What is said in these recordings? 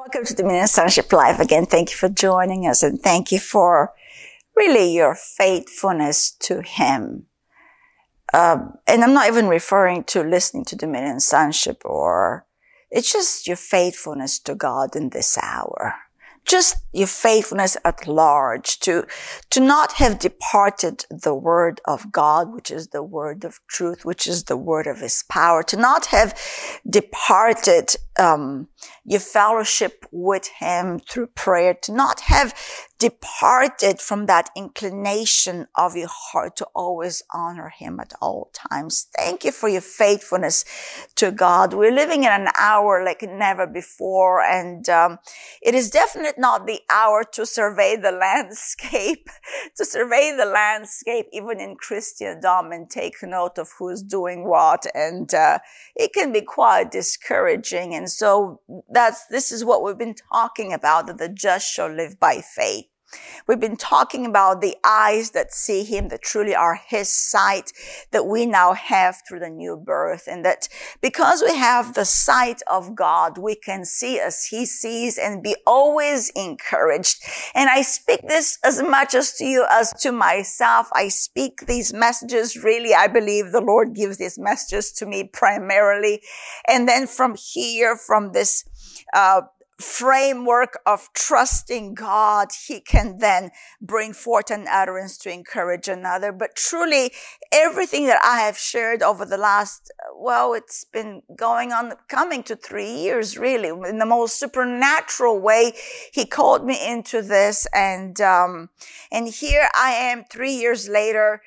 Welcome to Dominion Sonship Live again. Thank you for joining us and thank you for really your faithfulness to Him. Um, and I'm not even referring to listening to Dominion Sonship or it's just your faithfulness to God in this hour just your faithfulness at large to, to not have departed the word of God, which is the word of truth, which is the word of his power, to not have departed, um, your fellowship with him through prayer, to not have departed from that inclination of your heart to always honor him at all times. Thank you for your faithfulness to God. We're living in an hour like never before. And, um, it is definitely not the hour to survey the landscape, to survey the landscape, even in Christendom and take note of who's doing what. And, uh, it can be quite discouraging. And so that's, this is what we've been talking about, that the just shall live by faith. We've been talking about the eyes that see him, that truly are his sight that we now have through the new birth. And that because we have the sight of God, we can see as he sees and be always encouraged. And I speak this as much as to you as to myself. I speak these messages really. I believe the Lord gives these messages to me primarily. And then from here, from this, framework of trusting God, he can then bring forth an utterance to encourage another. But truly, everything that I have shared over the last, well, it's been going on, coming to three years, really, in the most supernatural way. He called me into this. And, um, and here I am three years later,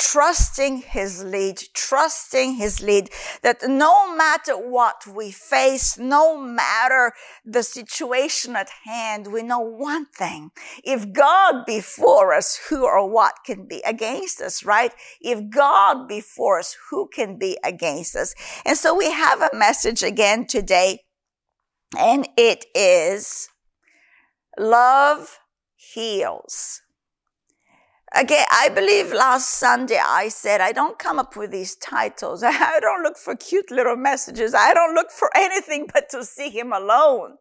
trusting his lead, trusting his lead that no matter what we face, no matter the situation at hand, we know one thing. If God be for us, who or what can be against us, right? If God be for us, who can be against us? And so we have a message again today and it is love heals. Again, I believe last Sunday I said, I don't come up with these titles. I don't look for cute little messages. I don't look for anything but to see him alone.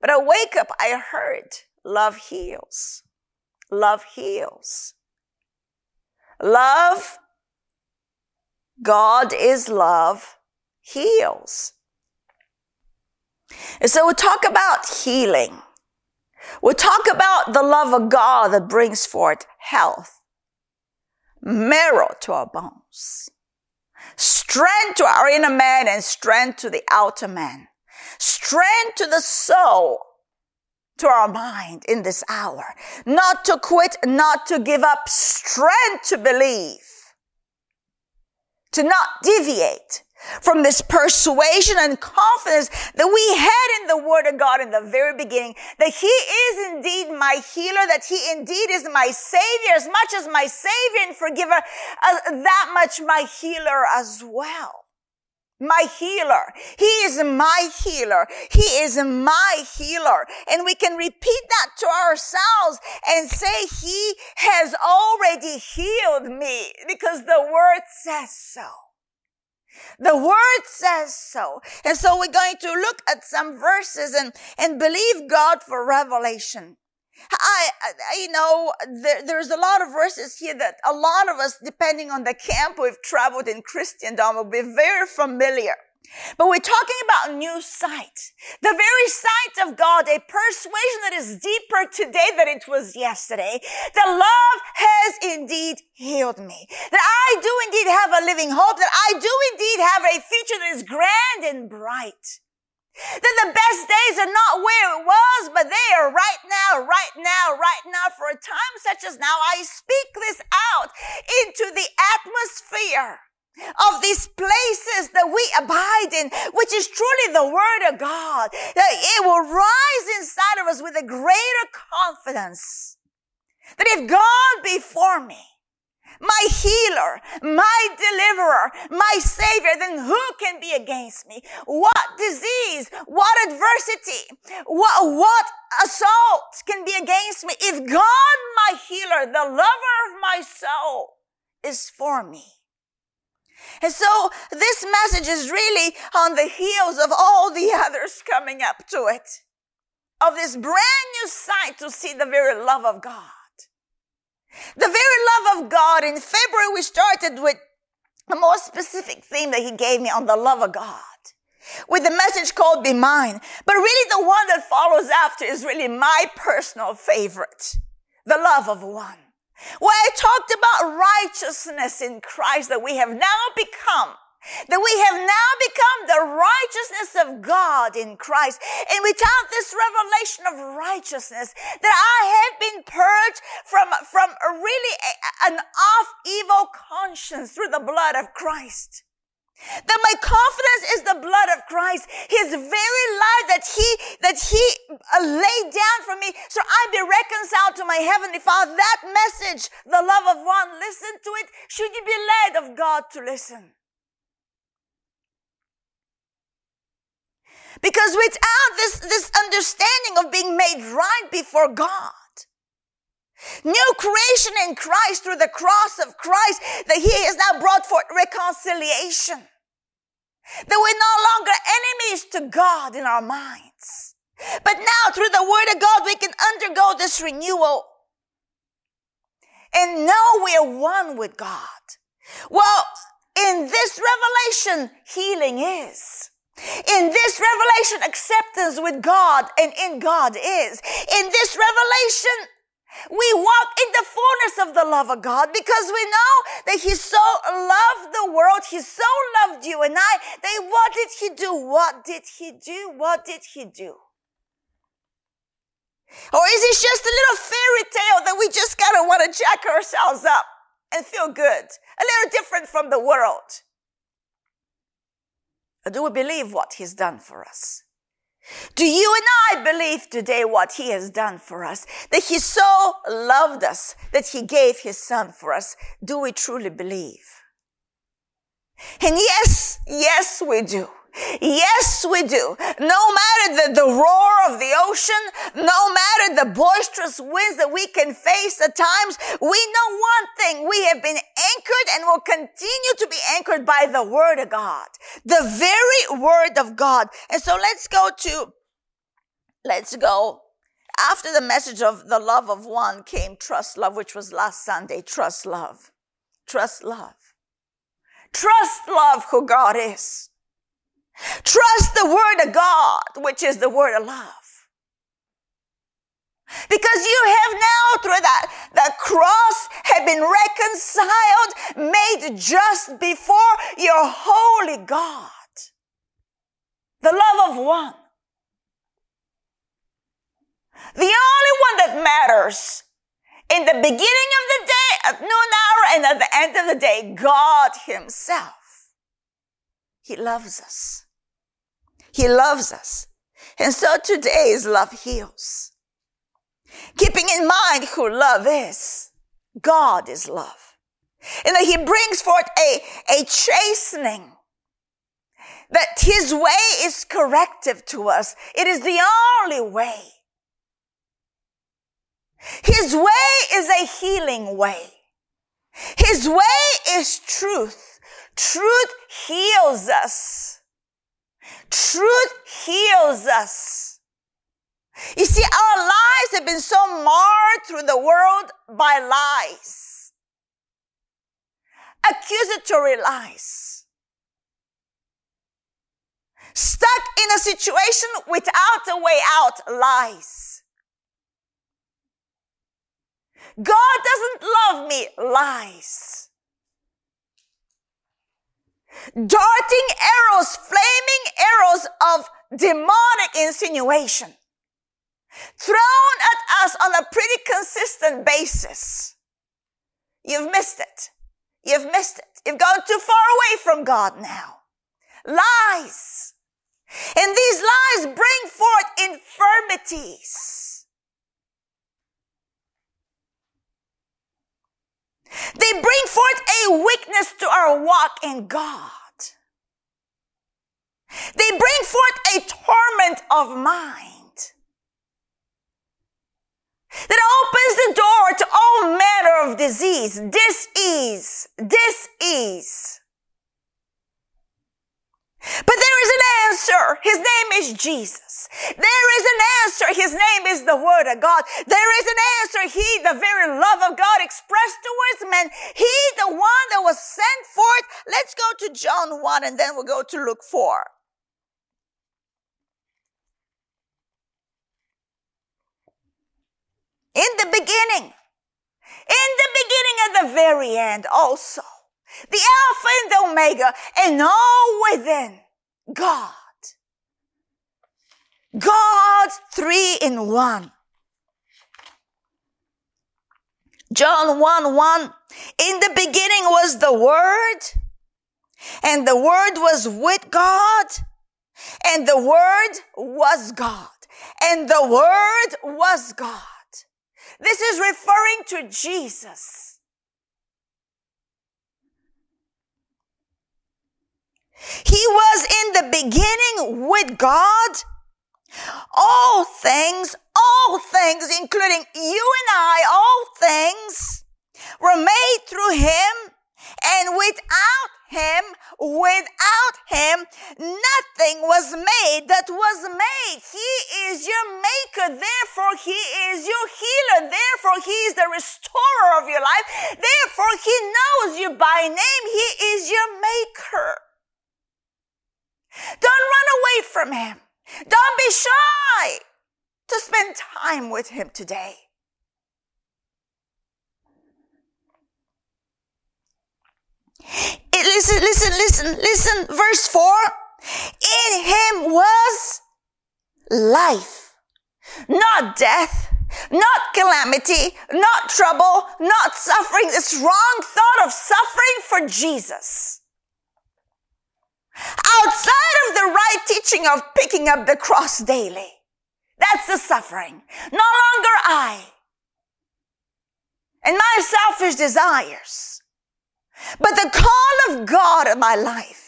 But I wake up, I heard love heals. Love heals. Love, God is love, heals. And so we talk about healing. We talk about the love of God that brings forth health, marrow to our bones, strength to our inner man and strength to the outer man, strength to the soul, to our mind in this hour, not to quit, not to give up, strength to believe, to not deviate, from this persuasion and confidence that we had in the word of God in the very beginning, that he is indeed my healer, that he indeed is my savior, as much as my savior and forgiver, uh, that much my healer as well. My healer. He is my healer. He is my healer. And we can repeat that to ourselves and say, he has already healed me because the word says so. The word says so. And so we're going to look at some verses and, and believe God for revelation. I, I you know, there, there's a lot of verses here that a lot of us, depending on the camp we've traveled in Christendom, will be very familiar. But we're talking about new sight. The very sight of God, a persuasion that is deeper today than it was yesterday. The love has indeed healed me. That I do indeed have a living hope. That I do indeed have a future that is grand and bright. That the best days are not where it was, but they are right now, right now, right now. For a time such as now, I speak this out into the atmosphere of these places that we abide in, which is truly the word of God, that it will rise inside of us with a greater confidence that if God be for me, my healer, my deliverer, my savior, then who can be against me? What disease, what adversity, what, what assault can be against me? If God, my healer, the lover of my soul, is for me, And so this message is really on the heels of all the others coming up to it. Of this brand new sight to see the very love of God. The very love of God. In February, we started with a more specific theme that he gave me on the love of God with the message called Be Mine. But really the one that follows after is really my personal favorite. The love of one. Where I talked about righteousness in Christ that we have now become that we have now become the righteousness of God in Christ. And without this revelation of righteousness, that I have been purged from, from really a, an off evil conscience through the blood of Christ. That my confidence is the blood of Christ, His very life that He, that He uh, laid down for me so I be reconciled to my Heavenly Father. That message, the love of one, listen to it. Should you be led of God to listen? Because without this, this understanding of being made right before God, new creation in Christ through the cross of Christ, that He has now brought forth reconciliation. That we're no longer enemies to God in our minds. But now through the Word of God, we can undergo this renewal and know we're one with God. Well, in this revelation, healing is. In this revelation, acceptance with God and in God is. In this revelation, we walk in the fullness of the love of God because we know that He so loved the world. He so loved you and I. That what did He do? What did He do? What did He do? Or is it just a little fairy tale that we just gotta want to jack ourselves up and feel good? A little different from the world. Or do we believe what He's done for us? Do you and I believe today what He has done for us? That He so loved us that He gave His Son for us? Do we truly believe? And yes, yes, we do. Yes, we do. No matter the, the roar of the ocean, no matter the boisterous winds that we can face at times, we know one thing. We have been anchored and will continue to be anchored by the word of God. The very word of God. And so let's go to, let's go. After the message of the love of one came trust love, which was last Sunday. Trust love. Trust love. Trust love who God is. Trust the word of God, which is the word of love. Because you have now through that, the cross have been reconciled, made just before your holy God. The love of one. The only one that matters in the beginning of the day, at noon hour, and at the end of the day, God himself. He loves us. He loves us. And so today's love heals. Keeping in mind who love is. God is love. And that he brings forth a, a chastening. That his way is corrective to us. It is the only way. His way is a healing way. His way is truth. Truth heals us. Truth heals us. You see, our lives have been so marred through the world by lies. Accusatory lies. Stuck in a situation without a way out lies. God doesn't love me lies darting arrows, flaming arrows of demonic insinuation thrown at us on a pretty consistent basis. You've missed it. You've missed it. You've gone too far away from God now. Lies. And these lies bring forth infirmities. They bring forth a weakness to our walk in God. They bring forth a torment of mind that opens the door to all manner of disease, disease, disease. But there is an answer. His name is Jesus. There is an answer. His name is the Word of God. There is an answer. He, the very love of God expressed towards men. He, the one that was sent forth. Let's go to John 1 and then we'll go to Luke 4. In the beginning, in the beginning at the very end also, the Alpha and the Omega, and all within God. God three in one. John 1 1. In the beginning was the Word, and the Word was with God, and the Word was God, and the Word was God. This is referring to Jesus. He was in the beginning with God. All things, all things, including you and I, all things were made through him and without him, without him, nothing was made that was made. He is your maker. Therefore, he is your healer. Therefore, he is the restorer of your life. Therefore, he knows you by name. He is your maker. Don't run away from him. Don't be shy to spend time with him today. It, listen, listen, listen, listen. Verse 4 In him was life, not death, not calamity, not trouble, not suffering. This wrong thought of suffering for Jesus. Outside of the right teaching of picking up the cross daily. That's the suffering. No longer I and my selfish desires, but the call of God in my life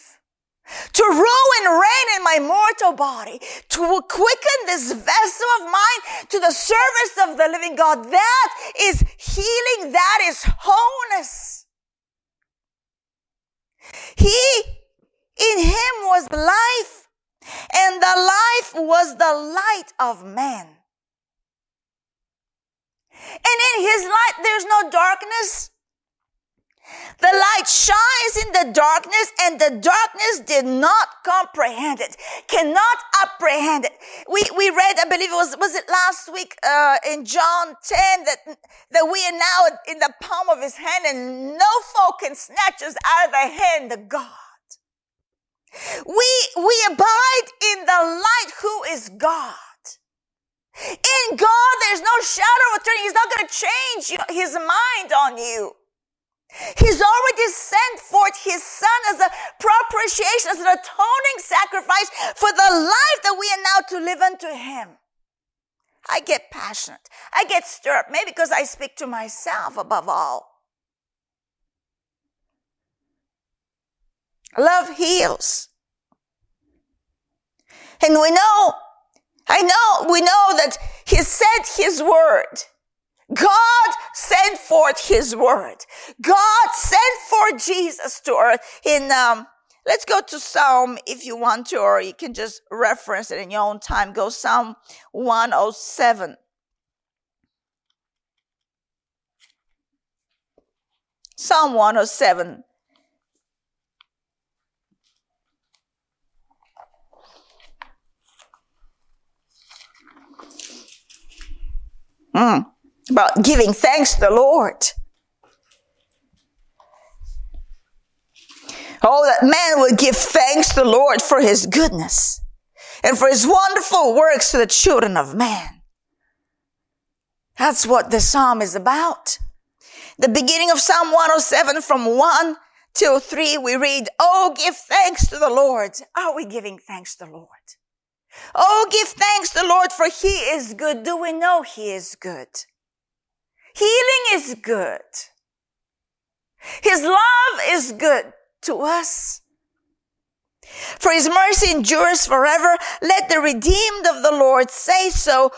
to rule and reign in my mortal body, to quicken this vessel of mine to the service of the living God. That is healing. That is wholeness. He in him was life, and the life was the light of man. And in his light, there's no darkness. The light shines in the darkness and the darkness did not comprehend it, cannot apprehend it. We, we read, I believe it was, was it last week, uh, in John 10 that, that we are now in the palm of his hand and no foe can snatch us out of the hand of God. We, we abide in the light who is God. In God, there's no shadow of turning. He's not going to change his mind on you. He's already sent forth his son as a propitiation, as an atoning sacrifice for the life that we are now to live unto him. I get passionate. I get stirred, maybe because I speak to myself above all. Love heals. And we know, I know, we know that He said His word. God sent forth His word. God sent forth Jesus to earth in, um, let's go to Psalm if you want to, or you can just reference it in your own time. Go Psalm 107. Psalm 107. Mm, about giving thanks to the Lord. Oh, that man would give thanks to the Lord for his goodness and for his wonderful works to the children of man. That's what the psalm is about. The beginning of Psalm 107 from 1 till 3, we read, Oh, give thanks to the Lord. Are we giving thanks to the Lord? Oh, give thanks to the Lord for he is good. Do we know he is good? Healing is good. His love is good to us. For his mercy endures forever. Let the redeemed of the Lord say so,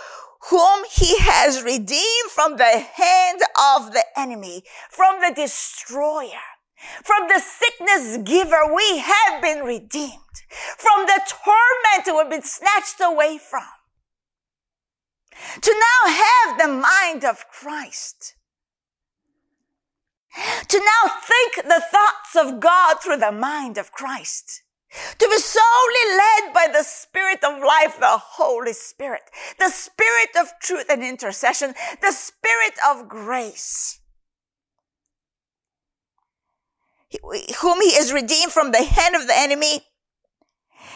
whom he has redeemed from the hand of the enemy, from the destroyer. From the sickness giver, we have been redeemed. From the torment we've been snatched away from. To now have the mind of Christ. To now think the thoughts of God through the mind of Christ. To be solely led by the Spirit of life, the Holy Spirit, the Spirit of truth and intercession, the Spirit of grace. Whom he is redeemed from the hand of the enemy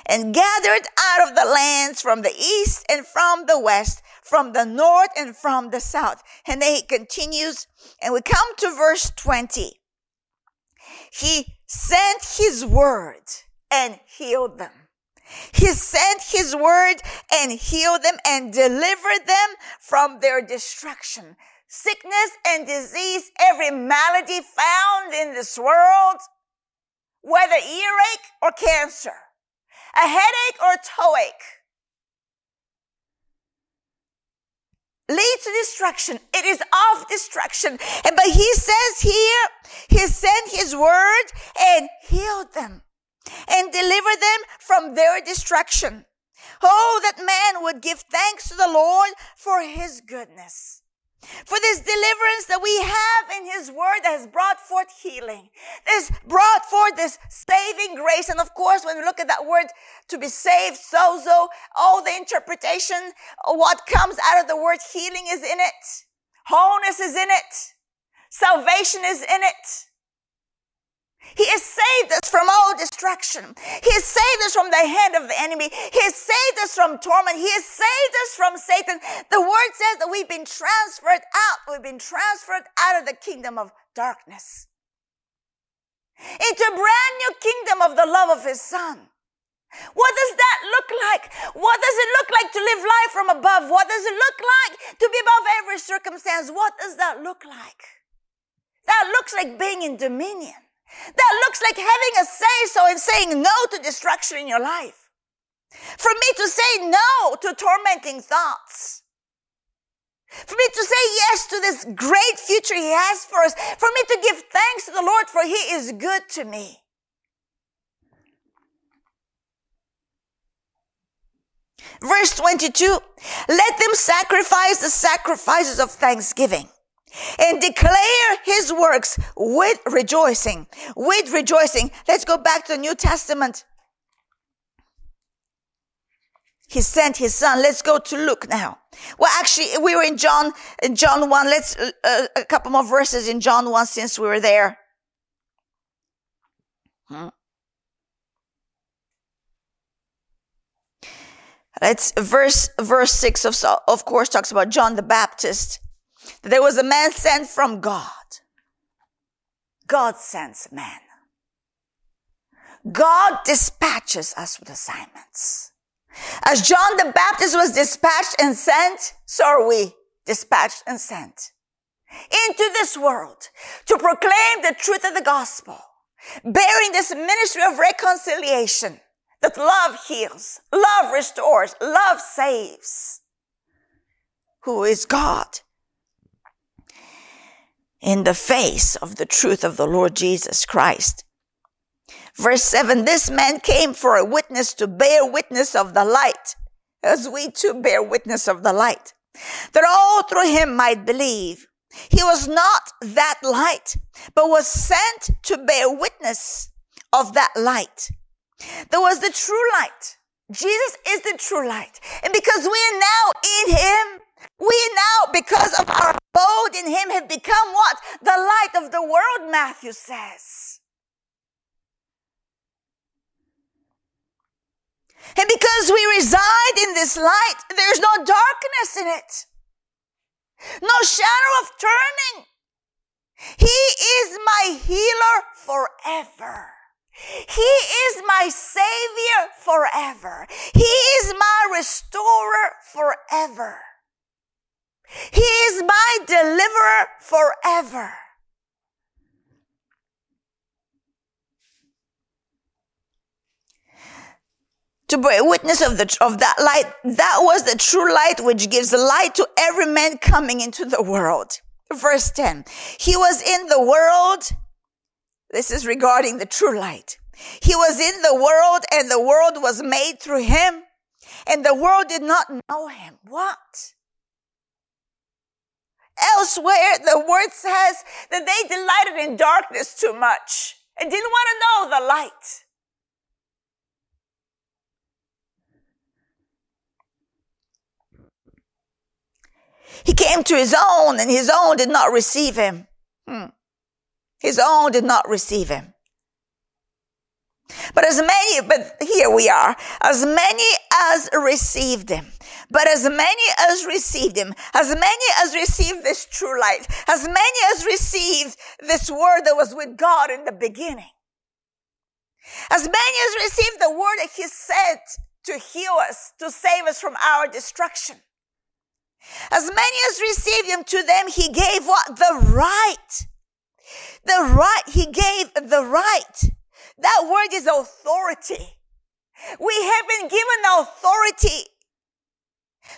and gathered out of the lands from the east and from the west, from the north and from the south. And then he continues, and we come to verse 20. He sent his word and healed them. He sent his word and healed them and delivered them from their destruction. Sickness and disease, every malady found in this world, whether earache or cancer, a headache or a toeache, leads to destruction. It is of destruction. And but he says here, he sent his word and healed them and deliver them from their destruction. Oh, that man would give thanks to the Lord for his goodness. For this deliverance that we have in His Word that has brought forth healing, has brought forth this saving grace. And of course, when we look at that word to be saved, sozo, all the interpretation, what comes out of the word healing is in it. Wholeness is in it. Salvation is in it. He has saved us from all destruction. He has saved us from the hand of the enemy. He has saved us from torment. He has saved us from Satan. The word says that we've been transferred out. We've been transferred out of the kingdom of darkness into a brand new kingdom of the love of his son. What does that look like? What does it look like to live life from above? What does it look like to be above every circumstance? What does that look like? That looks like being in dominion. That looks like having a say so and saying no to destruction in your life. For me to say no to tormenting thoughts. For me to say yes to this great future He has for us. For me to give thanks to the Lord for He is good to me. Verse 22, let them sacrifice the sacrifices of thanksgiving and declare his works with rejoicing. With rejoicing. Let's go back to the New Testament. He sent his son. Let's go to Luke now. Well, actually, we were in John, in John 1. Let's, uh, uh, a couple more verses in John 1 since we were there. Hmm. Let's verse verse six of of course talks about John the Baptist that there was a man sent from God. God sends man. God dispatches us with assignments. As John the Baptist was dispatched and sent, so are we dispatched and sent into this world to proclaim the truth of the gospel, bearing this ministry of reconciliation that love heals, love restores, love saves. Who is God? In the face of the truth of the Lord Jesus Christ. Verse 7 This man came for a witness to bear witness of the light, as we too bear witness of the light, that all through him might believe. He was not that light, but was sent to bear witness of that light. There was the true light. Jesus is the true light. And because we are now in him, we now, because of our abode in him, have become what? The light of the world, Matthew says. And because we reside in this light, there's no darkness in it. No shadow of turning. He is my healer forever. He is my savior forever. He is my restorer forever. He is my deliverer forever. to bear witness of the of that light that was the true light which gives light to every man coming into the world verse 10 he was in the world This is regarding the true light. He was in the world and the world was made through him and the world did not know him. What? Elsewhere, the word says that they delighted in darkness too much and didn't want to know the light. He came to his own and his own did not receive him. Hmm. His own did not receive him. But as many, but here we are, as many as received him, but as many as received him, as many as received this true light, as many as received this word that was with God in the beginning, as many as received the word that he said to heal us, to save us from our destruction, as many as received him to them, he gave what? The right. The right. He gave the right that word is authority. We have been given authority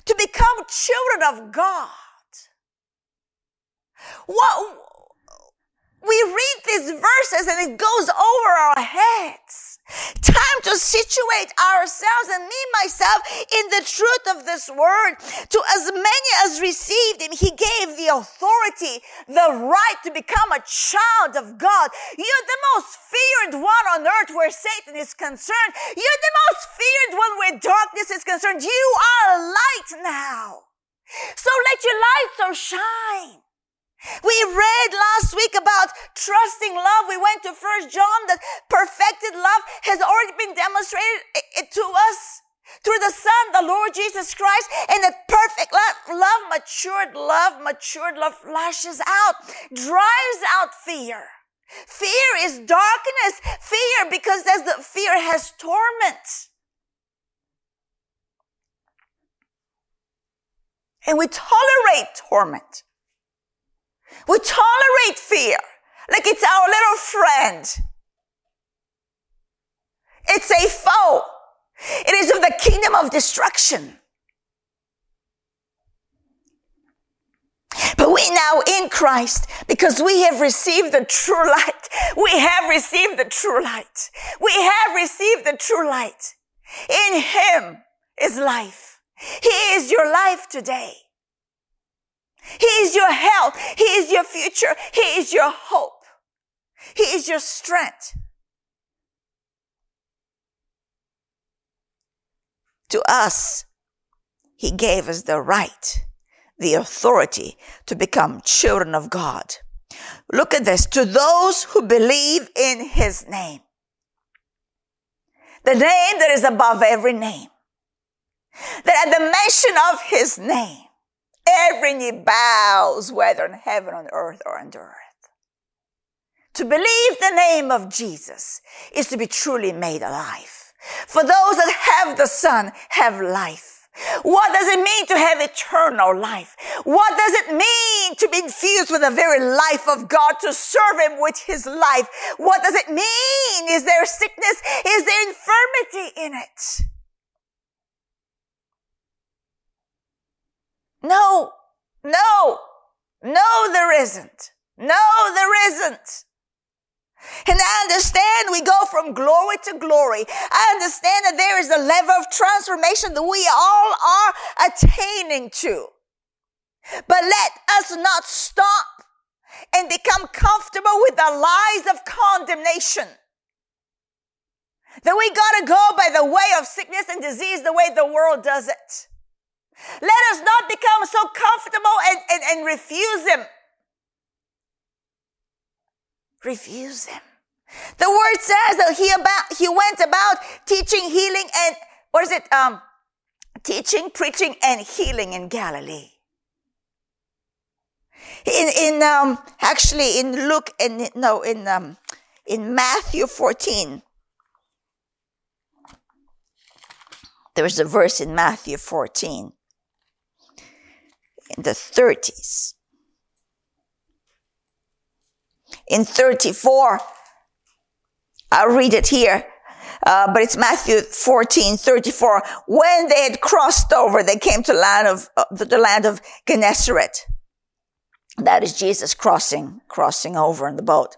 to become children of God. What, we read these verses and it goes over our heads. Time to situate ourselves and me, myself, in the truth of this word. To as many as received him, he gave the authority, the right to become a child of God. You're the most feared one on earth where Satan is concerned. You're the most feared one where darkness is concerned. You are light now. So let your light so shine. We read last week about trusting love. We went to First John that perfected love has already been demonstrated to us through the Son, the Lord Jesus Christ, and that perfect love, love, matured love, matured love flashes out, drives out fear. Fear is darkness. Fear because as the fear has torment. And we tolerate torment. We tolerate fear like it's our little friend. It's a foe. It is of the kingdom of destruction. But we now in Christ, because we have received the true light, we have received the true light. We have received the true light. In Him is life. He is your life today. He is your health. He is your future. He is your hope. He is your strength. To us, He gave us the right, the authority to become children of God. Look at this. To those who believe in His name. The name that is above every name. That at the mention of His name, Every knee bows, whether in heaven, on earth, or under earth. To believe the name of Jesus is to be truly made alive. For those that have the Son have life. What does it mean to have eternal life? What does it mean to be infused with the very life of God, to serve Him with His life? What does it mean? Is there sickness? Is there infirmity in it? No, no, no, there isn't. No, there isn't. And I understand we go from glory to glory. I understand that there is a level of transformation that we all are attaining to. But let us not stop and become comfortable with the lies of condemnation. That we gotta go by the way of sickness and disease the way the world does it. Let us not become so comfortable and, and, and refuse Him. Refuse Him. The word says that he about, he went about teaching, healing, and what is it? Um, teaching, preaching, and healing in Galilee. In, in, um, actually in Luke, and no, in, um, in Matthew 14, there's a verse in Matthew 14 in the 30s. In 34, I'll read it here. Uh, but it's Matthew 14, 34. When they had crossed over, they came to land of, uh, the land of Gennesaret. That is Jesus crossing, crossing over in the boat.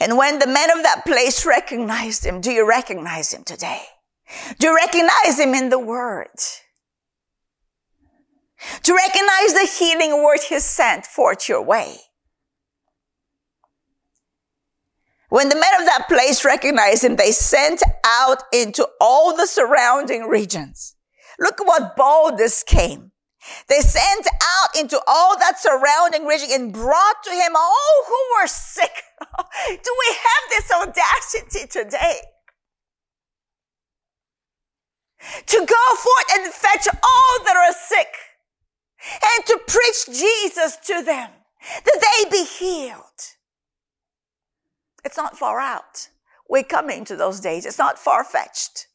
And when the men of that place recognized him, do you recognize him today? Do you recognize him in the word? To recognize the healing word he sent forth your way. When the men of that place recognized him, they sent out into all the surrounding regions. Look at what boldness came. They sent out into all that surrounding region and brought to him all who were sick. Do we have this audacity today? To go forth and fetch all that are sick and to preach Jesus to them that they be healed. It's not far out. We're coming to those days. It's not far fetched.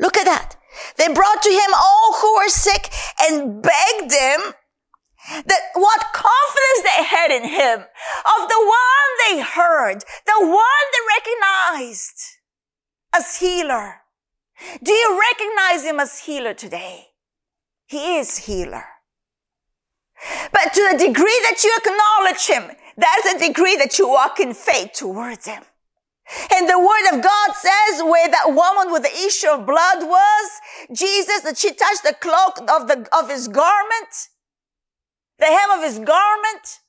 Look at that. They brought to him all who were sick and begged him that what confidence they had in him of the one they heard, the one they recognized as healer. Do you recognize him as healer today? He is healer. But to the degree that you acknowledge him, that's the degree that you walk in faith towards him. And the word of God says where that woman with the issue of blood was, Jesus, that she touched the cloak of the, of his garment, the hem of his garment.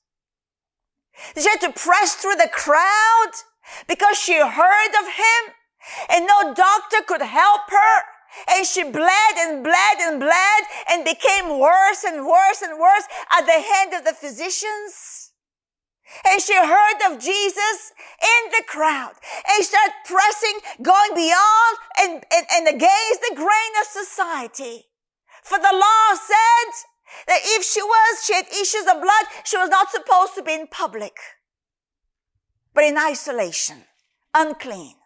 She had to press through the crowd because she heard of him and no doctor could help her. And she bled and bled and bled and became worse and worse and worse at the hand of the physicians. And she heard of Jesus in the crowd and started pressing, going beyond and, and, and against the grain of society. For the law said that if she was, she had issues of blood, she was not supposed to be in public, but in isolation, unclean.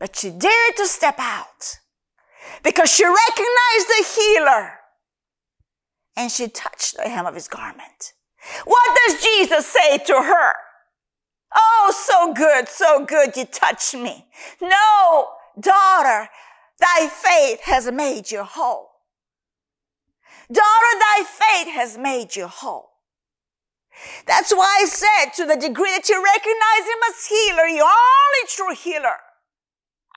But she dared to step out because she recognized the healer and she touched the hem of his garment. What does Jesus say to her? Oh, so good, so good, you touched me. No, daughter, thy faith has made you whole. Daughter, thy faith has made you whole. That's why I said to the degree that you recognize him as healer, you only true healer.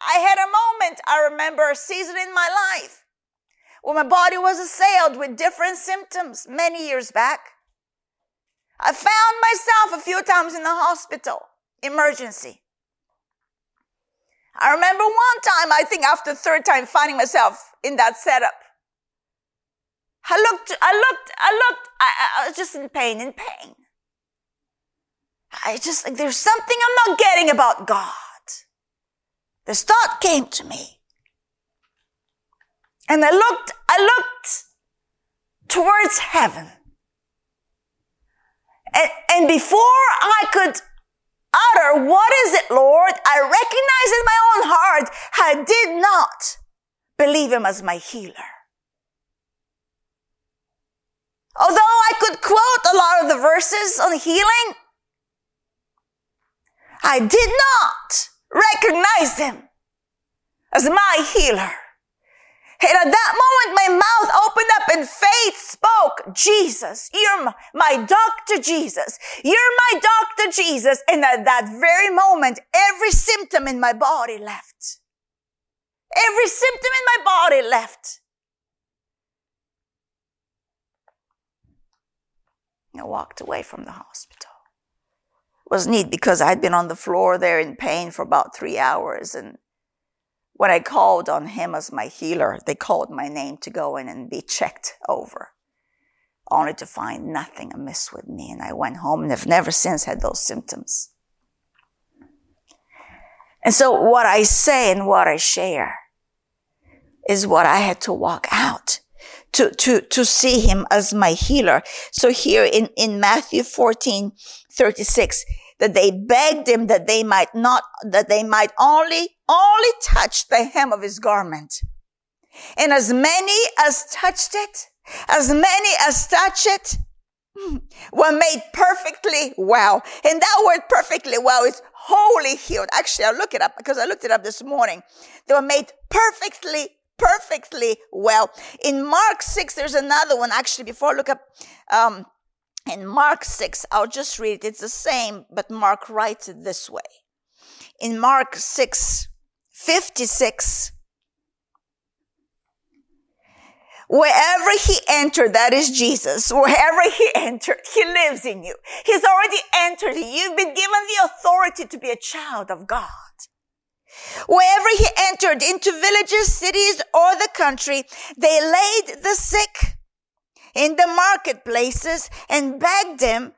I had a moment, I remember a season in my life where my body was assailed with different symptoms many years back. I found myself a few times in the hospital, emergency. I remember one time, I think after the third time, finding myself in that setup. I looked, I looked, I looked, I, I was just in pain, in pain. I just, like, there's something I'm not getting about God. This thought came to me. And I looked, I looked towards heaven. And, and before I could utter, what is it, Lord? I recognized in my own heart I did not believe him as my healer. Although I could quote a lot of the verses on healing, I did not recognize him as my healer. And at that moment, my mouth opened up and faith spoke, Jesus, you're my, my, doctor, Jesus. You're my doctor, Jesus. And at that very moment, every symptom in my body left. Every symptom in my body left. I walked away from the hospital. Was neat because I'd been on the floor there in pain for about three hours and when I called on him as my healer, they called my name to go in and be checked over, only to find nothing amiss with me. And I went home and have never since had those symptoms. And so what I say and what I share is what I had to walk out to, to, to see him as my healer. So here in, in Matthew 14, 36, that they begged him that they might not, that they might only, only touch the hem of his garment. And as many as touched it, as many as touched it, were made perfectly well. And that word perfectly well is wholly healed. Actually, I'll look it up because I looked it up this morning. They were made perfectly, perfectly well. In Mark 6, there's another one. Actually, before I look up, um, in Mark 6, I'll just read it. It's the same, but Mark writes it this way. In Mark 6, 56, Wherever he entered, that is Jesus. Wherever he entered, he lives in you. He's already entered you. You've been given the authority to be a child of God. Wherever he entered into villages, cities, or the country, they laid the sick in the marketplaces and begged him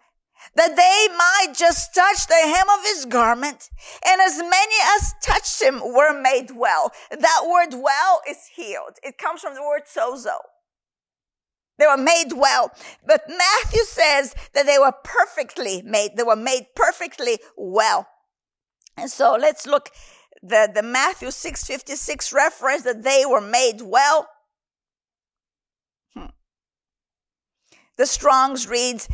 that they might just touch the hem of his garment. And as many as touched him were made well. That word well is healed. It comes from the word sozo. They were made well. But Matthew says that they were perfectly made. They were made perfectly well. And so let's look the, the Matthew 656 reference that they were made well. The Strong's reads,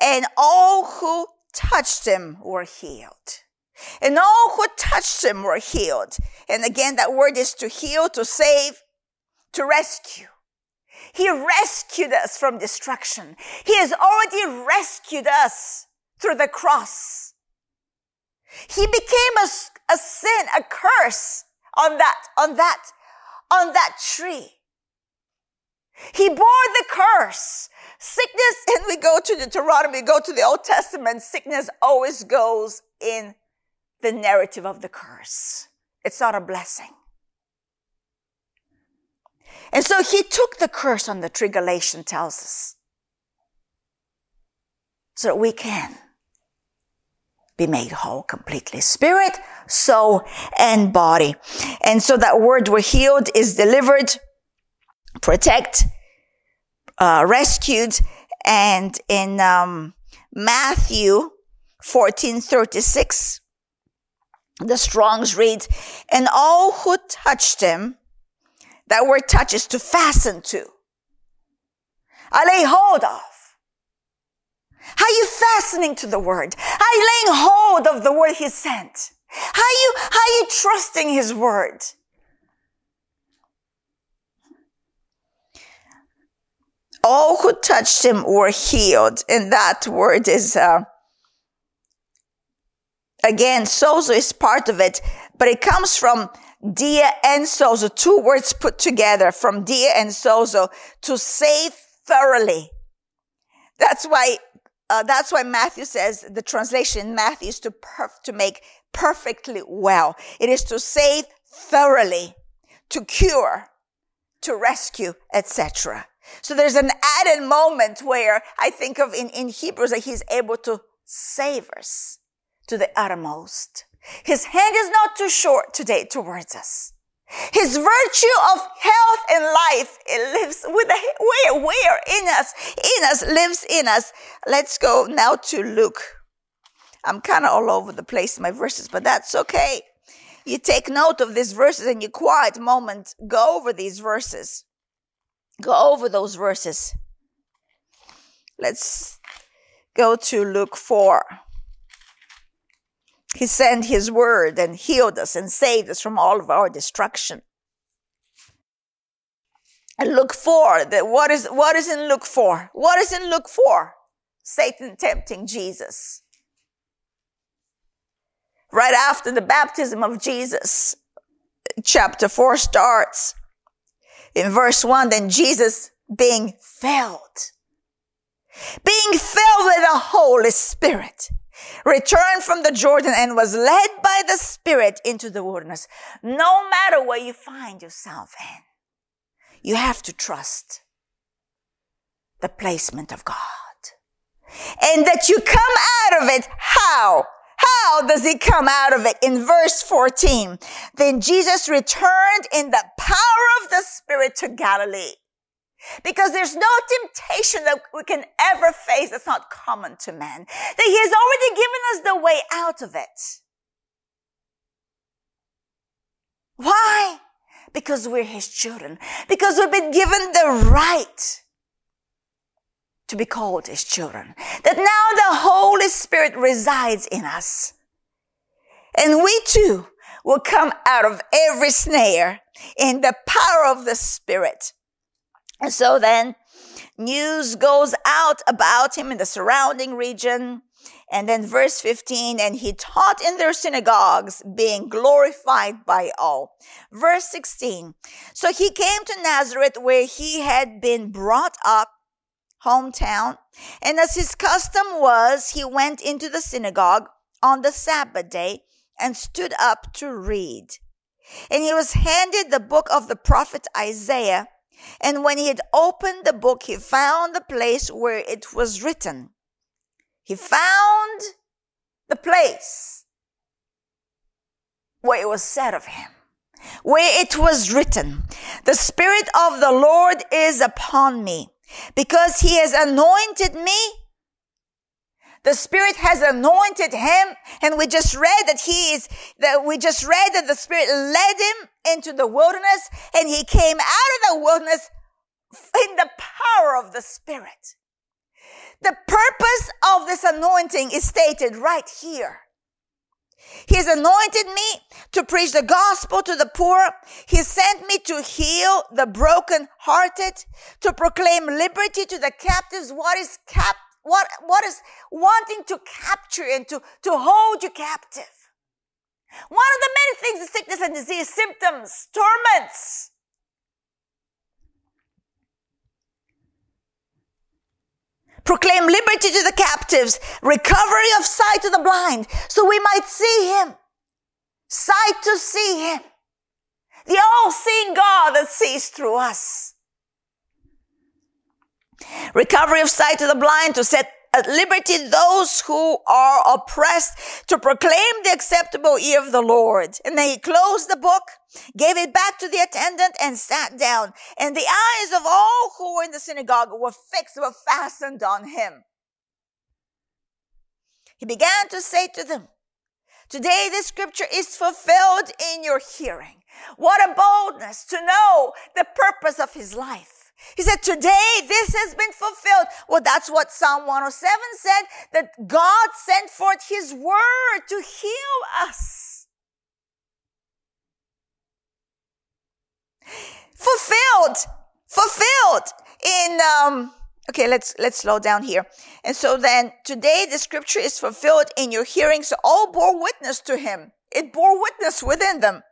and all who touched him were healed. And all who touched him were healed. And again, that word is to heal, to save, to rescue. He rescued us from destruction. He has already rescued us through the cross. He became a, a sin, a curse on that, on that, on that tree. He bore the curse. Sickness, and we go to the Deuteronomy, we go to the Old Testament, sickness always goes in the narrative of the curse. It's not a blessing. And so he took the curse on the tree, Galatians tells us, so that we can be made whole completely. Spirit, soul, and body. And so that word we're healed is delivered, protect, uh, rescued. And in um, Matthew 14 36, the Strong's reads, And all who touched him, that word touch is to fasten to. I lay hold of. How you fastening to the word? How you laying hold of the word he sent? How you, how you trusting his word? All who touched him were healed. And that word is, uh, again, sozo is part of it, but it comes from dia and sozo, two words put together from dia and sozo to save thoroughly. That's why, uh, that's why Matthew says the translation Matthew is to perf- to make perfectly well. It is to save thoroughly, to cure, to rescue, etc. So there's an added moment where I think of in, in Hebrews that he's able to save us to the uttermost. His hand is not too short today towards us. His virtue of health and life, it lives with the, where, where in us, in us, lives in us. Let's go now to Luke. I'm kind of all over the place in my verses, but that's okay. You take note of these verses and you quiet moment, go over these verses. Go over those verses. Let's go to Luke 4. He sent his word and healed us and saved us from all of our destruction. And Luke 4, the, what is, what is in Luke 4? What is in Luke 4? Satan tempting Jesus. Right after the baptism of Jesus, chapter 4 starts in verse 1, then Jesus being filled, being filled with the Holy Spirit, returned from the Jordan and was led by the Spirit into the wilderness. No matter where you find yourself in, you have to trust the placement of God. And that you come out of it. How? How does he come out of it? In verse 14, then Jesus returned in the power of the Spirit to Galilee. Because there's no temptation that we can ever face that's not common to man. That he has already given us the way out of it. Why? Because we're his children. Because we've been given the right to be called his children. That now the Holy Spirit resides in us. And we too, will come out of every snare in the power of the Spirit. And so then news goes out about him in the surrounding region. And then verse 15, and he taught in their synagogues, being glorified by all. Verse 16, so he came to Nazareth where he had been brought up, hometown. And as his custom was, he went into the synagogue on the Sabbath day and stood up to read. And he was handed the book of the prophet Isaiah. And when he had opened the book, he found the place where it was written. He found the place where it was said of him, where it was written, the Spirit of the Lord is upon me because he has anointed me. The Spirit has anointed him. And we just read that he is, that we just read that the Spirit led him into the wilderness and he came out of the wilderness in the power of the Spirit. The purpose of this anointing is stated right here. He has anointed me to preach the gospel to the poor. He sent me to heal the broken hearted, to proclaim liberty to the captives. What is cap, what, what is wanting to capture and to, to hold you captive? One of the many things, is sickness and disease, symptoms, torments, proclaim liberty to the captives, recovery of sight to the blind, so we might see him. Sight to see him. The all-seeing God that sees through us. Recovery of sight to the blind, to set at liberty those who are oppressed, to proclaim the acceptable year of the Lord. And then he closed the book, gave it back to the attendant and sat down. And the eyes of all who were in the synagogue were fixed, were fastened on him. He began to say to them, Today this scripture is fulfilled in your hearing. What a boldness to know the purpose of his life. He said, today this has been fulfilled. Well, that's what Psalm 107 said, that God sent forth his word to heal us. Fulfilled, fulfilled in, um, okay, let's, let's slow down here. And so then today the scripture is fulfilled in your hearing. So all bore witness to him. It bore witness within them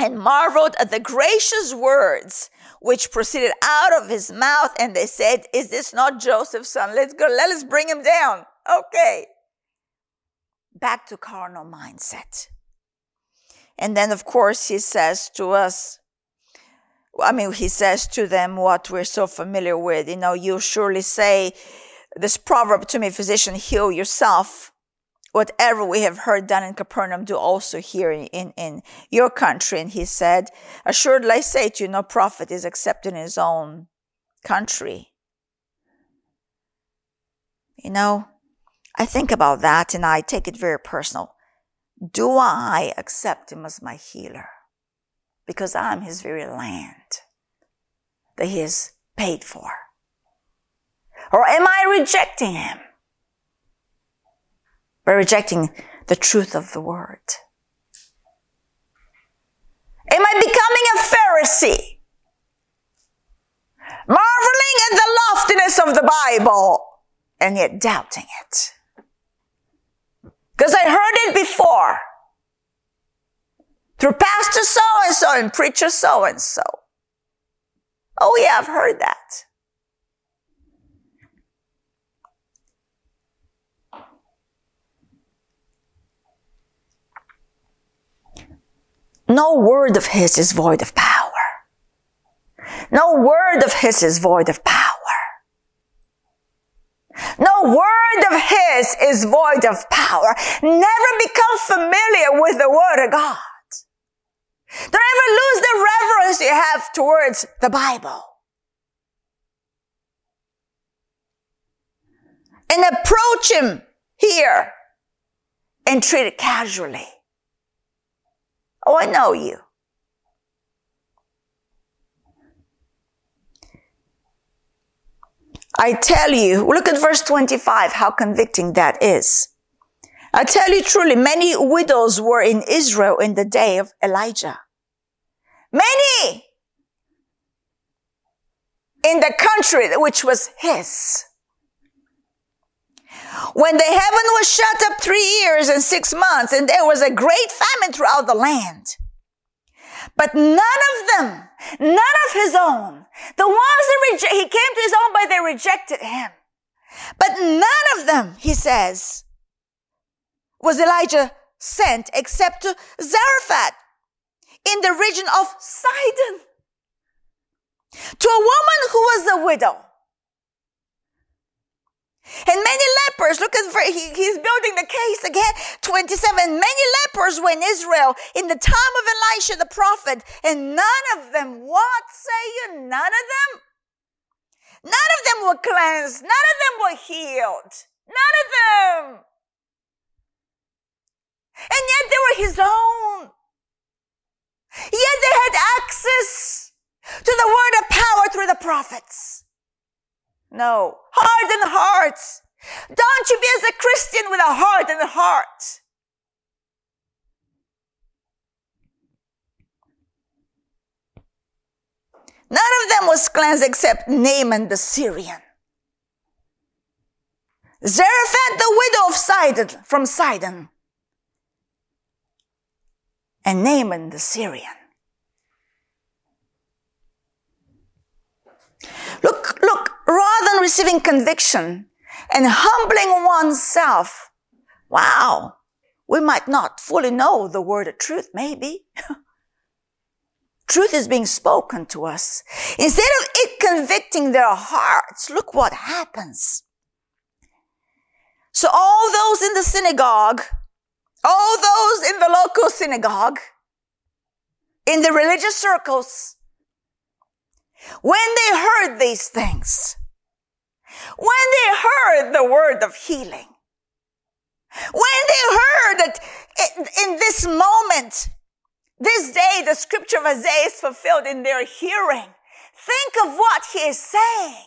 and marveled at the gracious words which proceeded out of his mouth. And they said, is this not Joseph's son? Let's go. Let us bring him down. Okay. Back to carnal mindset. And then, of course, he says to us, I mean, he says to them what we're so familiar with. You know, you surely say this proverb to me, physician, heal yourself whatever we have heard done in Capernaum, do also here in, in your country. And he said, Assuredly I say to you, no prophet is accepted in his own country. You know, I think about that and I take it very personal. Do I accept him as my healer? Because I'm his very land that he has paid for. Or am I rejecting him? By rejecting the truth of the word? Am I becoming a Pharisee? Marveling at the loftiness of the Bible and yet doubting it. Because I heard it before. Through pastor so and so and preacher so and so. Oh yeah, I've heard that. No word of his is void of power. No word of his is void of power. No word of his is void of power. Never become familiar with the word of God. Don't ever lose the reverence you have towards the Bible. And approach him here and treat it casually. Oh, I know you. I tell you, look at verse 25, how convicting that is. I tell you truly, many widows were in Israel in the day of Elijah. Many in the country which was his. When the heaven was shut up three years and six months, and there was a great famine throughout the land. But none of them, none of his own, the ones that reject, he came to his own, but they rejected him. But none of them, he says, was Elijah sent except to Zarephath in the region of Sidon to a woman who was a widow. And many lepers, look at, he, he's building the case again. 27. Many lepers were in Israel in the time of Elisha the prophet, and none of them, what say you? None of them? None of them were cleansed. None of them were healed. None of them. And yet they were his own. Yet they had access to the word of power through the prophets. No. Hardened hearts. Don't you be as a Christian with a hardened heart. None of them was cleansed except Naaman the Syrian. Zarephath the widow of Sidon, from Sidon. And Naaman the Syrian. Look, rather than receiving conviction and humbling oneself, wow, we might not fully know the word of truth, maybe. truth is being spoken to us. Instead of it convicting their hearts, look what happens. So all those in the synagogue, all those in the local synagogue, in the religious circles, when they heard these things, when they heard the word of healing, when they heard that in this moment, this day, the scripture of Isaiah is fulfilled in their hearing. Think of what he is saying.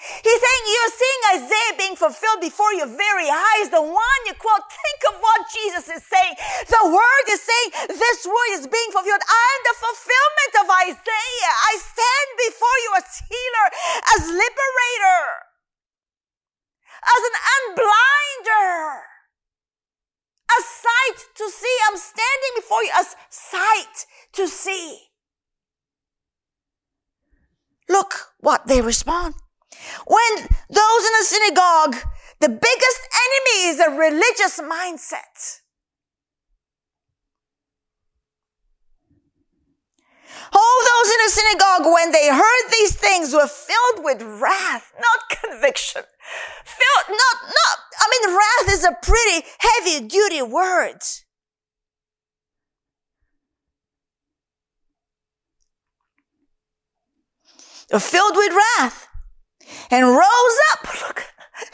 He's saying you're seeing Isaiah being fulfilled before your very eyes. The one you quote, think of what Jesus is saying. The word is saying this word is being fulfilled. I'm the fulfillment of Isaiah. I stand before you as healer, as liberator, as an unblinder, a sight to see. I'm standing before you as sight to see. Look what they respond. When those in the synagogue, the biggest enemy is a religious mindset. All those in the synagogue, when they heard these things, were filled with wrath, not conviction. Filled, not, not, I mean, wrath is a pretty heavy duty word. Filled with wrath and rose up, look,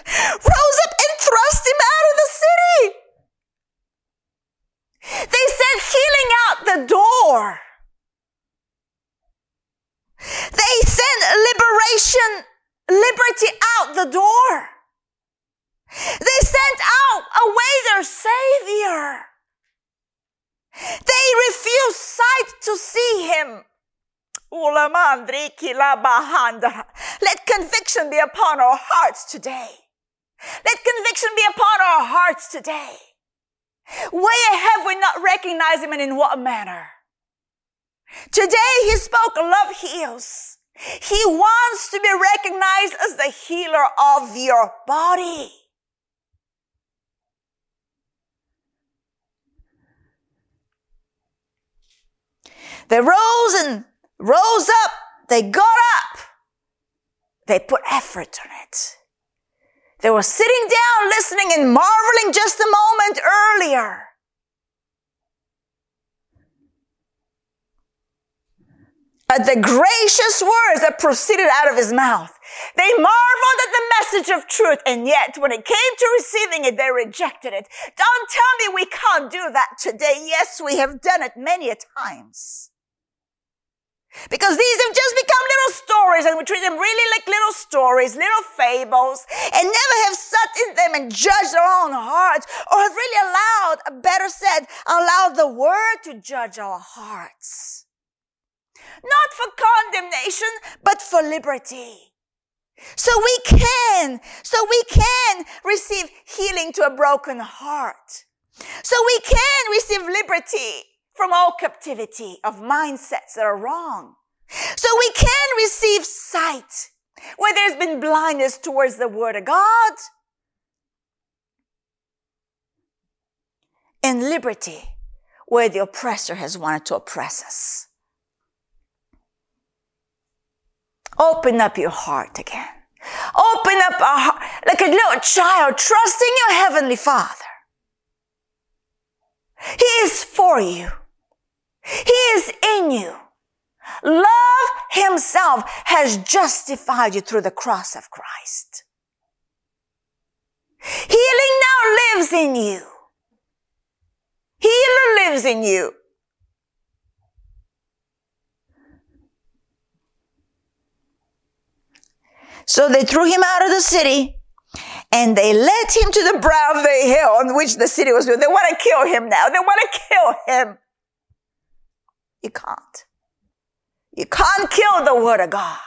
rose up and thrust him out of the city. They sent healing out the door. They sent liberation, liberty out the door. They sent out away their Savior. They refused sight to see him. Let conviction be upon our hearts today. Let conviction be upon our hearts today. Where have we not recognized him and in what manner? Today he spoke love heals. He wants to be recognized as the healer of your body. They rose and rose up, they got up, they put effort on it. They were sitting down, listening and marveling just a moment earlier. At the gracious words that proceeded out of his mouth. They marveled at the message of truth, and yet when it came to receiving it, they rejected it. Don't tell me we can't do that today. Yes, we have done it many a times. Because these have just become little stories and we treat them really like little stories, little fables, and never have sat in them and judged our own hearts or have really allowed, better said, allowed the word to judge our hearts. Not for condemnation, but for liberty. So we can, so we can receive healing to a broken heart. So we can receive liberty from all captivity of mindsets that are wrong. So we can receive sight where there's been blindness towards the word of God. And liberty where the oppressor has wanted to oppress us. Open up your heart again. Open up our heart like a little child, trusting your heavenly father. He is for you. He is in you. Love himself has justified you through the cross of Christ. Healing now lives in you. Healer lives in you. So they threw him out of the city and they led him to the brow of the hill on which the city was built. They want to kill him now. They want to kill him. You can't. You can't kill the word of God.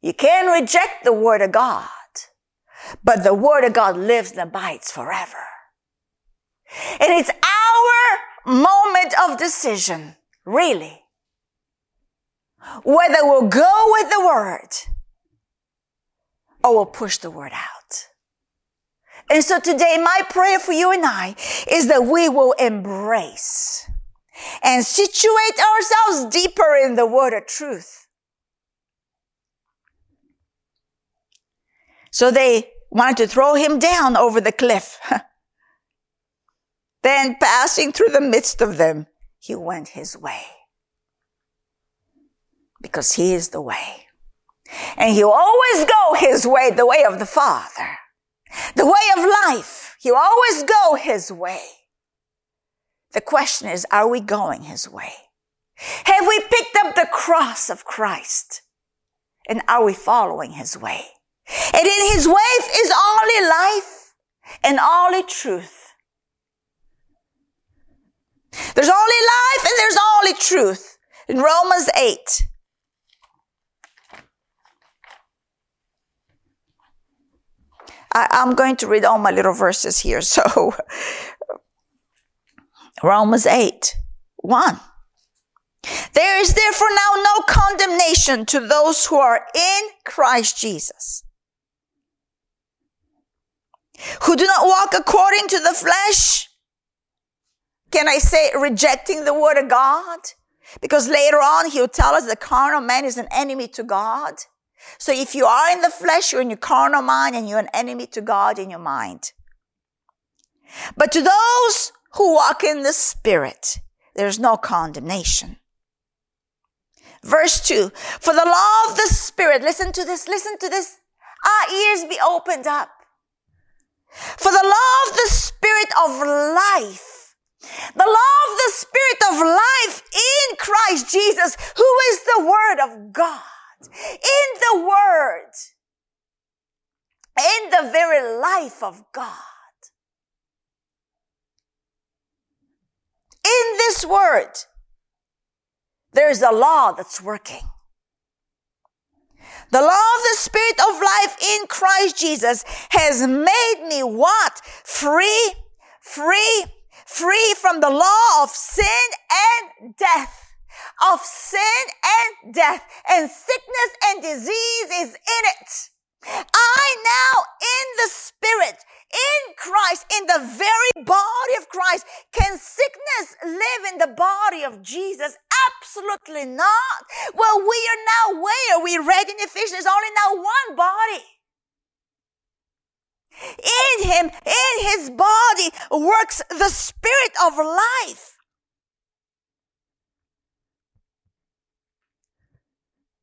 You can reject the word of God, but the word of God lives and abides forever. And it's our moment of decision, really, whether we'll go with the word or we'll push the word out. And so today, my prayer for you and I is that we will embrace and situate ourselves deeper in the word of truth. So they wanted to throw him down over the cliff. then passing through the midst of them, he went his way. Because he is the way. And he'll always go his way, the way of the Father. The way of life. He'll always go his way. The question is, are we going his way? Have we picked up the cross of Christ? And are we following his way? And in his way is only life and only truth. There's only life and there's only truth. In Romans 8, I, am going to read all my little verses here. So Romans 8, 1. There is therefore now no condemnation to those who are in Christ Jesus, who do not walk according to the flesh. Can I say rejecting the word of God? Because later on he'll tell us the carnal man is an enemy to God. So if you are in the flesh, you're in your carnal mind and you're an enemy to God in your mind. But to those who walk in the Spirit, there's no condemnation. Verse 2 For the law of the Spirit, listen to this, listen to this. Our ears be opened up. For the law of the Spirit of life, the law of the Spirit of life in Christ Jesus, who is the Word of God, in the Word, in the very life of God in this word, there's a law that's working. The law of the Spirit of life in Christ Jesus has made me what? Free, free, free from the law of sin and death. Of sin and death. And sickness and disease is in it. I now in the Spirit in Christ, in the very body of Christ. Can sickness live in the body of Jesus? Absolutely not. Well, we are now where? We read in Ephesians, only now one body. In him, in his body, works the spirit of life.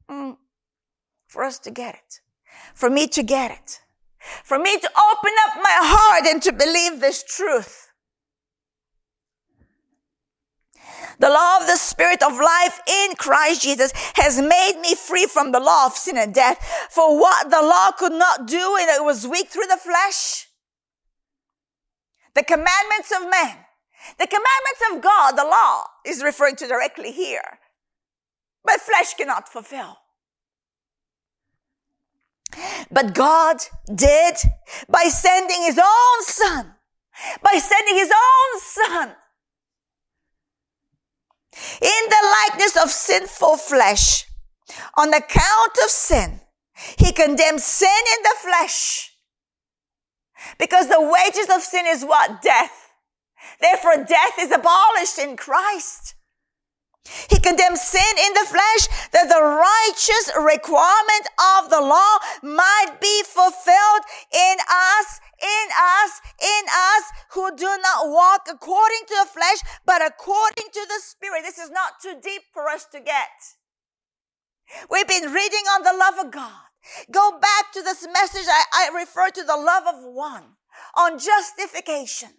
Mm. For us to get it, for me to get it for me to open up my heart and to believe this truth. The law of the spirit of life in Christ Jesus has made me free from the law of sin and death. For what the law could not do and it was weak through the flesh, the commandments of man, the commandments of God, the law is referring to directly here, but flesh cannot fulfill. But God did by sending his own son, by sending his own son in the likeness of sinful flesh on account of sin. He condemned sin in the flesh because the wages of sin is what? Death. Therefore, death is abolished in Christ. He condemns sin in the flesh that the righteous requirement of the law might be fulfilled in us, in us, in us who do not walk according to the flesh, but according to the spirit. This is not too deep for us to get. We've been reading on the love of God. Go back to this message. I, I refer to the love of one on justification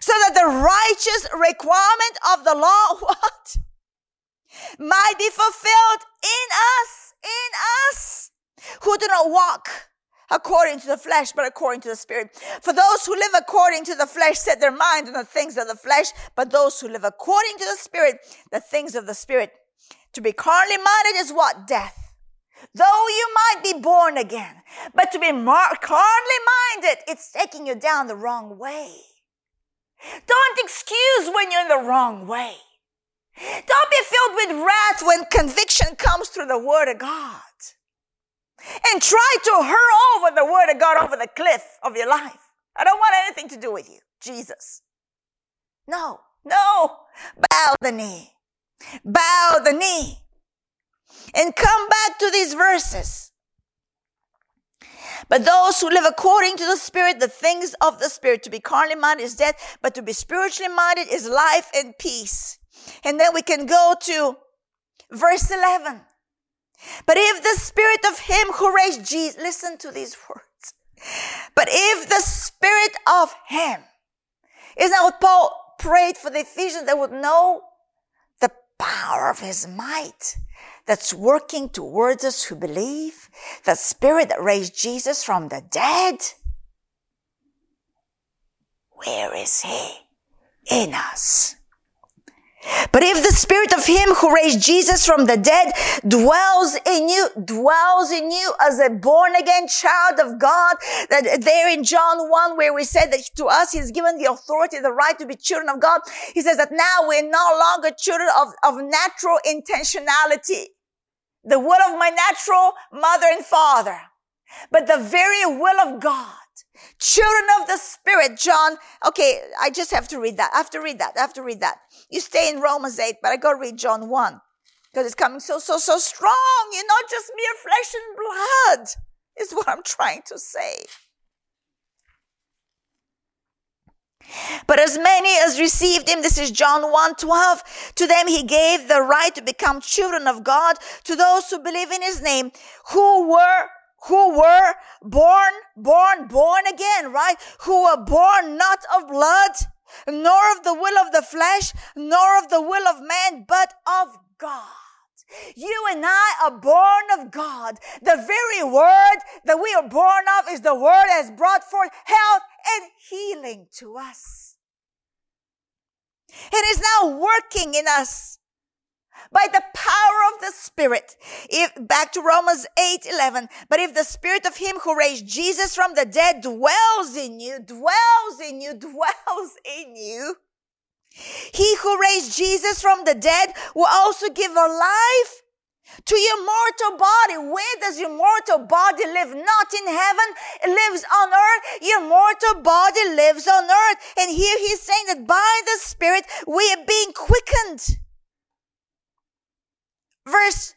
so that the righteous requirement of the law, what? Might be fulfilled in us, in us, who do not walk according to the flesh, but according to the spirit. For those who live according to the flesh set their mind on the things of the flesh, but those who live according to the spirit, the things of the spirit. To be carnally minded is what? Death. Though you might be born again, but to be mar- carnally minded, it's taking you down the wrong way. Don't excuse when you're in the wrong way. Don't be filled with wrath when conviction comes through the Word of God. And try to hurl over the Word of God over the cliff of your life. I don't want anything to do with you, Jesus. No, no. Bow the knee. Bow the knee. And come back to these verses. But those who live according to the Spirit, the things of the Spirit, to be carnally minded is death, but to be spiritually minded is life and peace. And then we can go to verse 11. But if the Spirit of Him who raised Jesus, listen to these words. But if the Spirit of Him, isn't that what Paul prayed for the Ephesians? They would know the power of His might that's working towards us who believe, the spirit that raised Jesus from the dead, where is he? In us. But if the spirit of him who raised Jesus from the dead dwells in you, dwells in you as a born again child of God, that there in John 1 where we said that to us he's given the authority, the right to be children of God. He says that now we're no longer children of, of natural intentionality. The will of my natural mother and father, but the very will of God. Children of the Spirit, John. Okay, I just have to read that. I have to read that. I have to read that. You stay in Romans 8, but I got to read John 1 because it's coming so, so, so strong. You're not just mere flesh and blood, is what I'm trying to say. But as many as received him, this is John 1 12, to them he gave the right to become children of God, to those who believe in his name, who were who were born, born, born again, right? Who were born not of blood, nor of the will of the flesh, nor of the will of man, but of God. You and I are born of God. The very word that we are born of is the word that has brought forth health and healing to us. It is now working in us by the power of the Spirit. If, back to Romans 8, 11. But if the Spirit of Him who raised Jesus from the dead dwells in you, dwells in you, dwells in you, he who raised Jesus from the dead will also give a life to your mortal body. Where does your mortal body live? Not in heaven. It lives on earth. Your mortal body lives on earth. And here he's saying that by the Spirit we are being quickened. Verse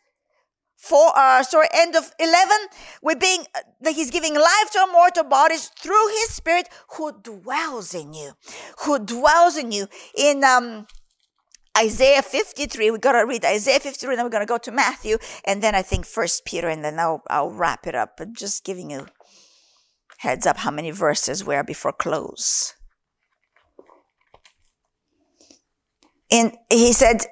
four, uh, sorry, end of 11, we're being, uh, that he's giving life to our mortal bodies through his spirit who dwells in you, who dwells in you. In, um, Isaiah 53, we gotta read Isaiah 53, then we're gonna go to Matthew, and then I think First Peter, and then I'll, I'll wrap it up. But just giving you heads up how many verses we are before close. in, he said,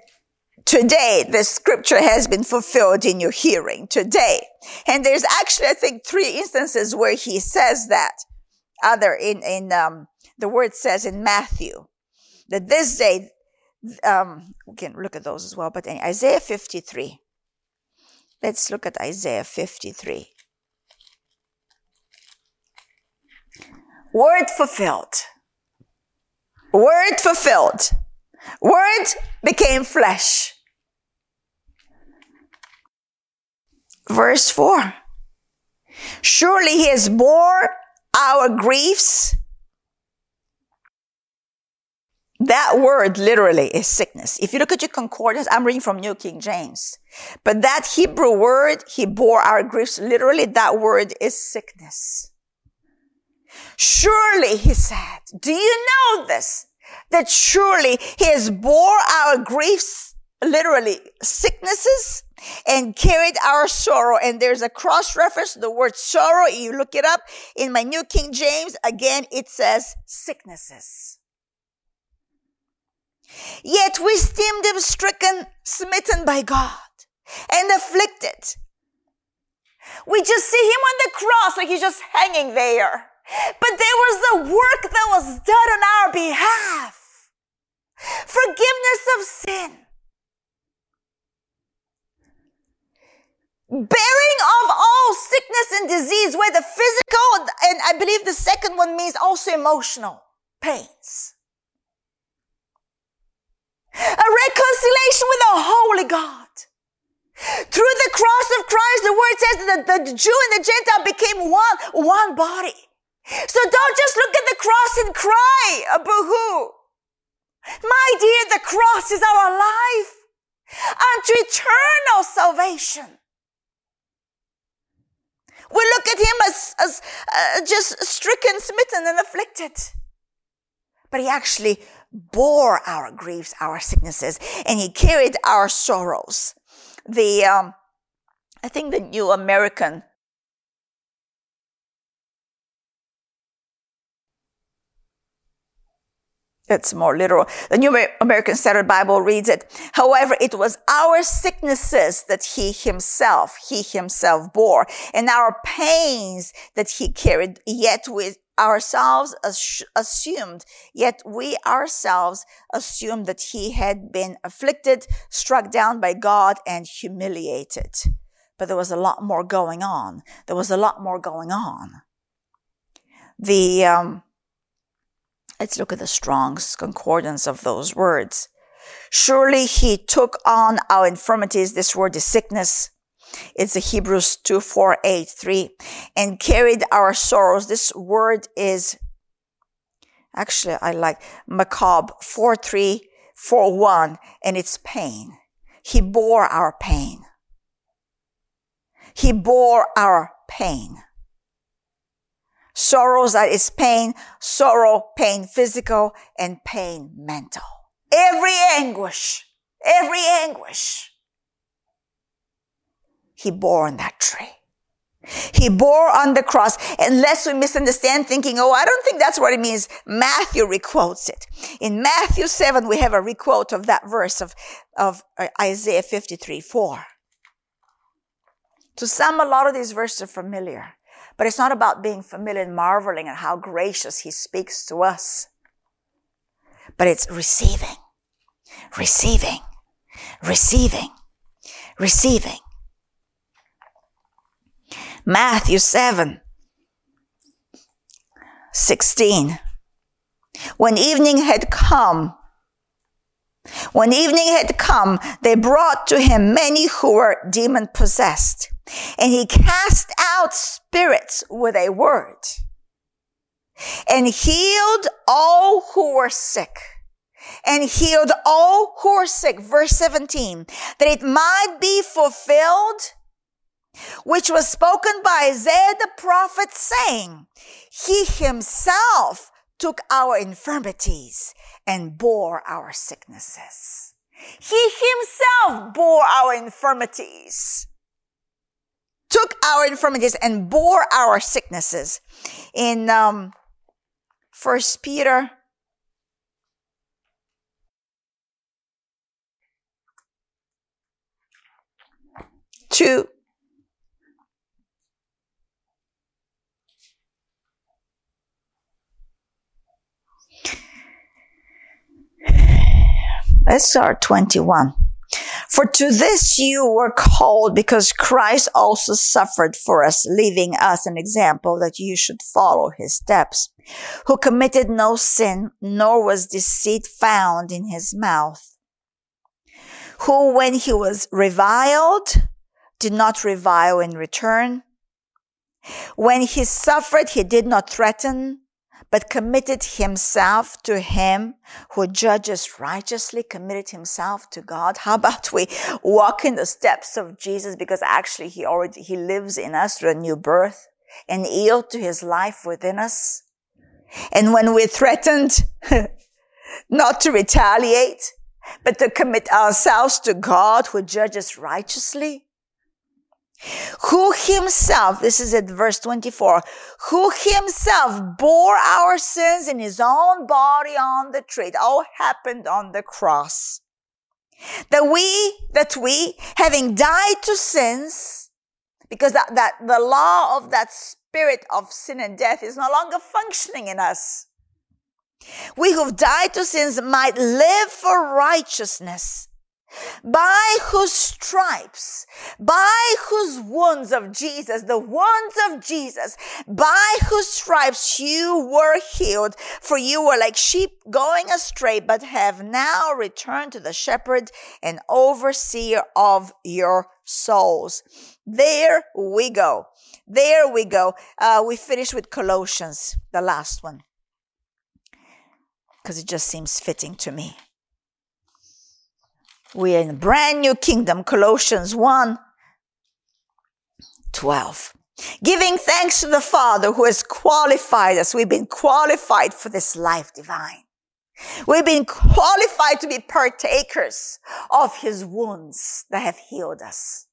today the scripture has been fulfilled in your hearing today. And there's actually, I think, three instances where he says that. Other in, in, um, the word says in Matthew that this day, um, we can look at those as well, but in Isaiah 53. Let's look at Isaiah 53. Word fulfilled. Word fulfilled. Word became flesh. Verse 4. Surely he has bore our griefs. That word literally is sickness. If you look at your concordance, I'm reading from New King James. But that Hebrew word, he bore our griefs, literally that word is sickness. Surely, he said, do you know this? That surely he has bore our griefs, literally sicknesses, and carried our sorrow. And there's a cross reference to the word sorrow. You look it up in my New King James. Again, it says sicknesses. Yet we esteemed him stricken, smitten by God, and afflicted. We just see him on the cross like he's just hanging there. But there was the work that was done on our behalf. Forgiveness of sin. Bearing of all sickness and disease, where the physical, and I believe the second one means also emotional pains. A reconciliation with a holy God. Through the cross of Christ, the word says that the Jew and the Gentile became one, one body. So don't just look at the cross and cry, a boo-hoo. My dear, the cross is our life unto eternal salvation. We look at him as, as uh, just stricken, smitten, and afflicted. But he actually bore our griefs, our sicknesses, and he carried our sorrows. The, um, I think the New American It's more literal. The New American Standard Bible reads it. However, it was our sicknesses that he himself, he himself bore and our pains that he carried, yet with ourselves assumed, yet we ourselves assumed that he had been afflicted, struck down by God and humiliated. But there was a lot more going on. There was a lot more going on. The, um, Let's look at the Strong's concordance of those words. Surely he took on our infirmities. This word is sickness. It's the Hebrews 2, 4, 8, 3. And carried our sorrows. This word is, actually, I like macabre 4, 3, 4, 1. And it's pain. He bore our pain. He bore our pain sorrows that is pain, sorrow, pain physical, and pain mental. Every anguish, every anguish, he bore on that tree. He bore on the cross, unless we misunderstand thinking, oh, I don't think that's what it means. Matthew requotes it. In Matthew 7, we have a requote of that verse of, of uh, Isaiah 53, 4. To some, a lot of these verses are familiar. But it's not about being familiar and marveling at how gracious He speaks to us. But it's receiving, receiving, receiving, receiving. Matthew 7, 16. When evening had come, when evening had come, they brought to him many who were demon possessed and he cast out spirits with a word and healed all who were sick and healed all who were sick. Verse 17, that it might be fulfilled, which was spoken by Isaiah the prophet saying, he himself took our infirmities and bore our sicknesses. He himself bore our infirmities took our infirmities and bore our sicknesses. In um, First Peter, two. Let's start 21. For to this you were called because Christ also suffered for us, leaving us an example that you should follow his steps, who committed no sin, nor was deceit found in his mouth, who when he was reviled, did not revile in return. When he suffered, he did not threaten, but committed himself to him who judges righteously, committed himself to God. How about we walk in the steps of Jesus because actually he already, he lives in us through a new birth and yield to his life within us. And when we're threatened, not to retaliate, but to commit ourselves to God who judges righteously, who himself, this is at verse 24, who himself bore our sins in his own body on the tree. It all happened on the cross. That we, that we, having died to sins, because that, that the law of that spirit of sin and death is no longer functioning in us. We who've died to sins might live for righteousness by whose stripes, by whose wounds of Jesus, the wounds of Jesus, by whose stripes you were healed, for you were like sheep going astray, but have now returned to the shepherd and overseer of your souls. There we go. There we go. Uh, we finish with Colossians, the last one, because it just seems fitting to me. We are in a brand new kingdom, Colossians 1 12. Giving thanks to the Father who has qualified us. We've been qualified for this life divine. We've been qualified to be partakers of his wounds that have healed us.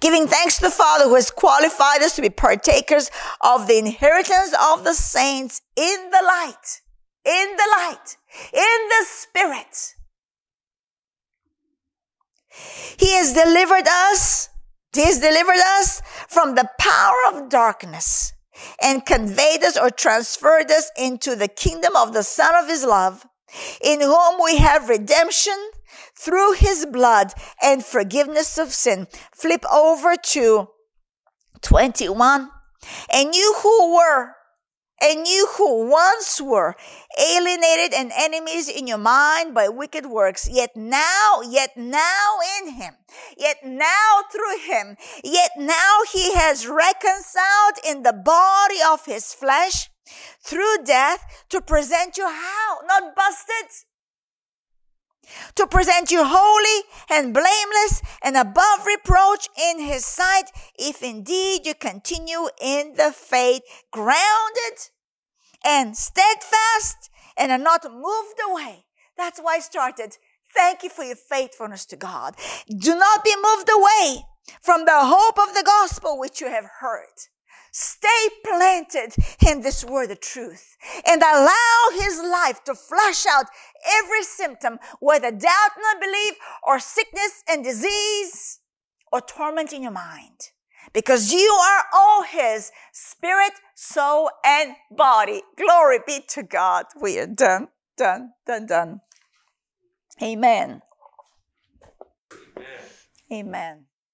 Giving thanks to the Father who has qualified us to be partakers of the inheritance of the saints in the light in the light, in the spirit. He has delivered us, he has delivered us from the power of darkness and conveyed us or transferred us into the kingdom of the son of his love, in whom we have redemption through his blood and forgiveness of sin. Flip over to 21. And you who were and you who once were alienated and enemies in your mind by wicked works, yet now, yet now in him, yet now through him, yet now he has reconciled in the body of his flesh through death to present you how? Not busted to present you holy and blameless and above reproach in his sight, if indeed you continue in the faith, grounded and steadfast and are not moved away. That's why I started. Thank you for your faithfulness to God. Do not be moved away from the hope of the gospel which you have heard. Stay planted in this word of truth and allow his life to flush out every symptom, whether doubt and unbelief or sickness and disease or torment in your mind. Because you are all his spirit, soul, and body. Glory be to God. We are done, done, done, done. Amen. Amen. Amen.